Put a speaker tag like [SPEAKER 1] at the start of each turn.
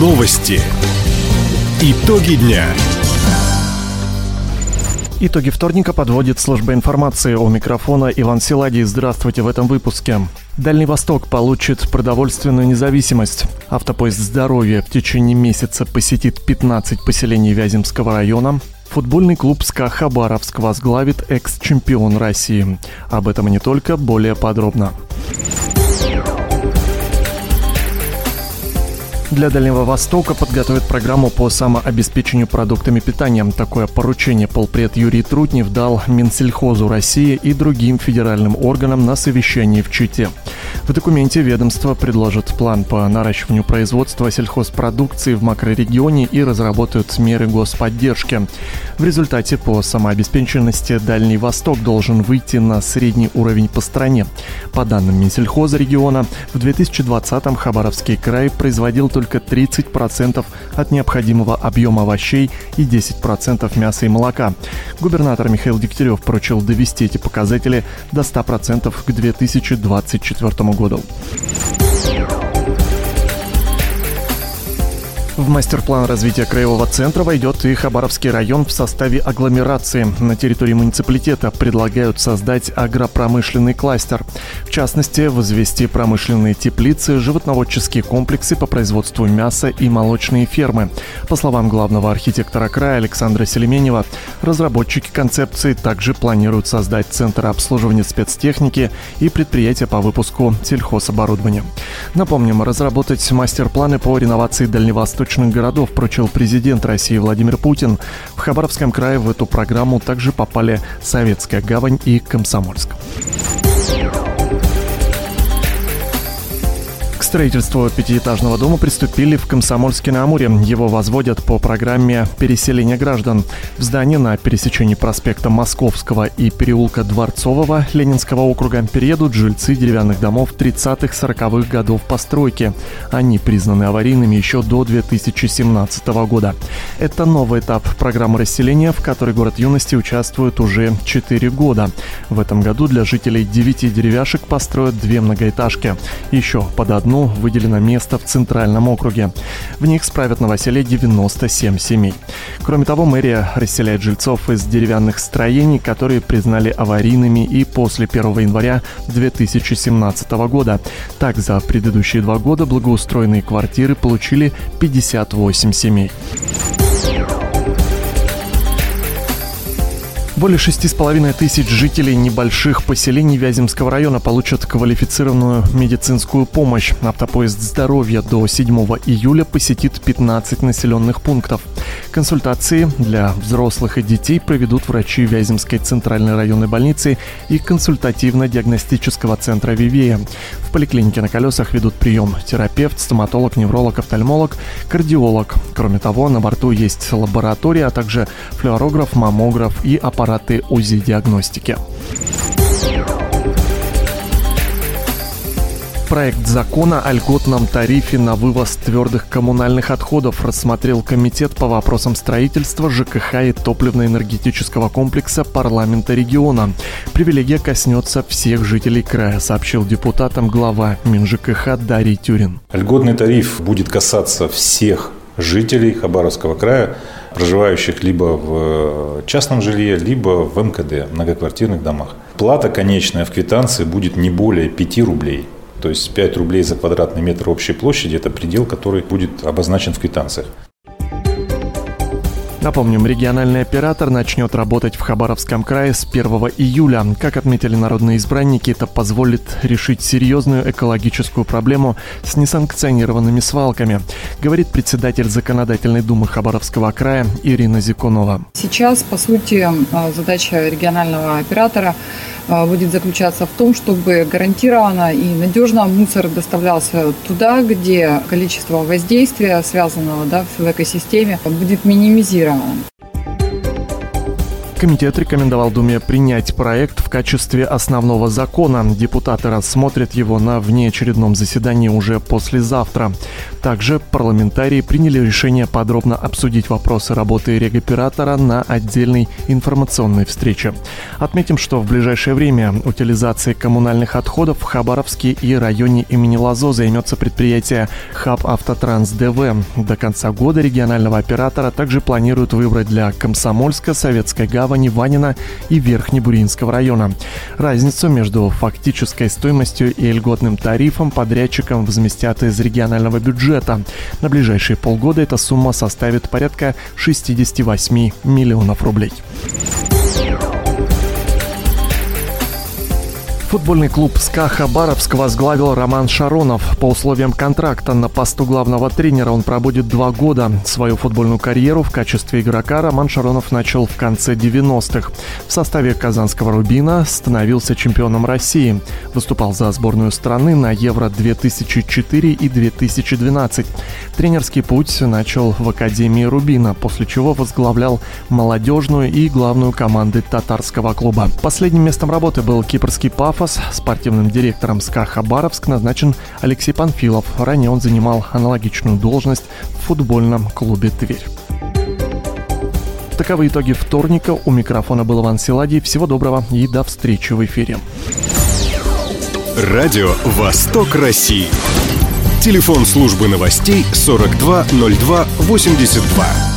[SPEAKER 1] Новости. Итоги дня.
[SPEAKER 2] Итоги вторника подводит служба информации. У микрофона Иван Силадий. Здравствуйте в этом выпуске. Дальний Восток получит продовольственную независимость. Автопоезд здоровья в течение месяца посетит 15 поселений Вяземского района. Футбольный клуб СКА Хабаровск возглавит экс-чемпион России. Об этом и не только, более подробно. Для Дальнего Востока подготовят программу по самообеспечению продуктами питания. Такое поручение полпред Юрий Трутнев дал Минсельхозу России и другим федеральным органам на совещании в Чите. В документе ведомство предложит план по наращиванию производства сельхозпродукции в макрорегионе и разработают меры господдержки. В результате по самообеспеченности Дальний Восток должен выйти на средний уровень по стране. По данным Минсельхоза региона, в 2020-м Хабаровский край производил только 30% от необходимого объема овощей и 10% мяса и молока. Губернатор Михаил Дегтярев поручил довести эти показатели до 100% к 2024 году. В мастер-план развития краевого центра войдет и Хабаровский район в составе агломерации. На территории муниципалитета предлагают создать агропромышленный кластер. В частности, возвести промышленные теплицы, животноводческие комплексы по производству мяса и молочные фермы. По словам главного архитектора края Александра Селеменева, разработчики концепции также планируют создать центр обслуживания спецтехники и предприятия по выпуску сельхозоборудования. Напомним, разработать мастер-планы по реновации дальневосточного восточных городов поручил президент России Владимир Путин. В Хабаровском крае в эту программу также попали Советская гавань и Комсомольск. Строительству пятиэтажного дома приступили в Комсомольске-на-Амуре. Его возводят по программе переселения граждан. В здании на пересечении проспекта Московского и переулка Дворцового Ленинского округа переедут жильцы деревянных домов 30-40-х годов постройки. Они признаны аварийными еще до 2017 года. Это новый этап программы расселения, в которой город юности участвует уже 4 года. В этом году для жителей 9 деревяшек построят две многоэтажки. Еще под одну выделено место в Центральном округе. В них справят новоселье 97 семей. Кроме того, мэрия расселяет жильцов из деревянных строений, которые признали аварийными и после 1 января 2017 года. Так, за предыдущие два года благоустроенные квартиры получили 58 семей. Более шести с половиной тысяч жителей небольших поселений Вяземского района получат квалифицированную медицинскую помощь. Автопоезд здоровья до 7 июля посетит 15 населенных пунктов. Консультации для взрослых и детей проведут врачи Вяземской центральной районной больницы и консультативно-диагностического центра «Вивея». В поликлинике на колесах ведут прием терапевт, стоматолог, невролог, офтальмолог, кардиолог. Кроме того, на борту есть лаборатория, а также флюорограф, маммограф и аппарат аппараты УЗИ-диагностики. Проект закона о льготном тарифе на вывоз твердых коммунальных отходов рассмотрел Комитет по вопросам строительства ЖКХ и топливно-энергетического комплекса парламента региона. Привилегия коснется всех жителей края, сообщил депутатам глава МинЖКХ Дарий Тюрин.
[SPEAKER 3] Льготный тариф будет касаться всех жителей Хабаровского края, проживающих либо в частном жилье, либо в МКД, многоквартирных домах. Плата конечная в квитанции будет не более 5 рублей. То есть 5 рублей за квадратный метр общей площади – это предел, который будет обозначен в квитанциях.
[SPEAKER 2] Напомним, региональный оператор начнет работать в Хабаровском крае с 1 июля. Как отметили народные избранники, это позволит решить серьезную экологическую проблему с несанкционированными свалками, говорит председатель Законодательной думы Хабаровского края Ирина Зикунова.
[SPEAKER 4] Сейчас, по сути, задача регионального оператора а, будет заключаться в том, чтобы гарантированно и надежно мусор доставлялся туда, где количество воздействия, связанного да, в экосистеме, будет минимизировано. grown.
[SPEAKER 2] Комитет рекомендовал Думе принять проект в качестве основного закона. Депутаты рассмотрят его на внеочередном заседании уже послезавтра. Также парламентарии приняли решение подробно обсудить вопросы работы регоператора на отдельной информационной встрече. Отметим, что в ближайшее время утилизацией коммунальных отходов в Хабаровске и районе имени Лазо займется предприятие Хаб Автотранс ДВ. До конца года регионального оператора также планируют выбрать для Комсомольска, Советской Гавани, Гавани, Ванина и Верхнебуринского района. Разницу между фактической стоимостью и льготным тарифом подрядчикам возместят из регионального бюджета. На ближайшие полгода эта сумма составит порядка 68 миллионов рублей. Футбольный клуб «СКА» Хабаровск возглавил Роман Шаронов. По условиям контракта на посту главного тренера он пробудет два года. Свою футбольную карьеру в качестве игрока Роман Шаронов начал в конце 90-х. В составе казанского «Рубина» становился чемпионом России. Выступал за сборную страны на Евро-2004 и 2012. Тренерский путь начал в Академии «Рубина», после чего возглавлял молодежную и главную команды татарского клуба. Последним местом работы был кипрский ПАФ ПАФОС спортивным директором СКА Хабаровск назначен Алексей Панфилов. Ранее он занимал аналогичную должность в футбольном клубе «Тверь». Таковы итоги вторника. У микрофона был Иван Силадий. Всего доброго и до встречи в эфире.
[SPEAKER 1] Радио «Восток России». Телефон службы новостей 420282.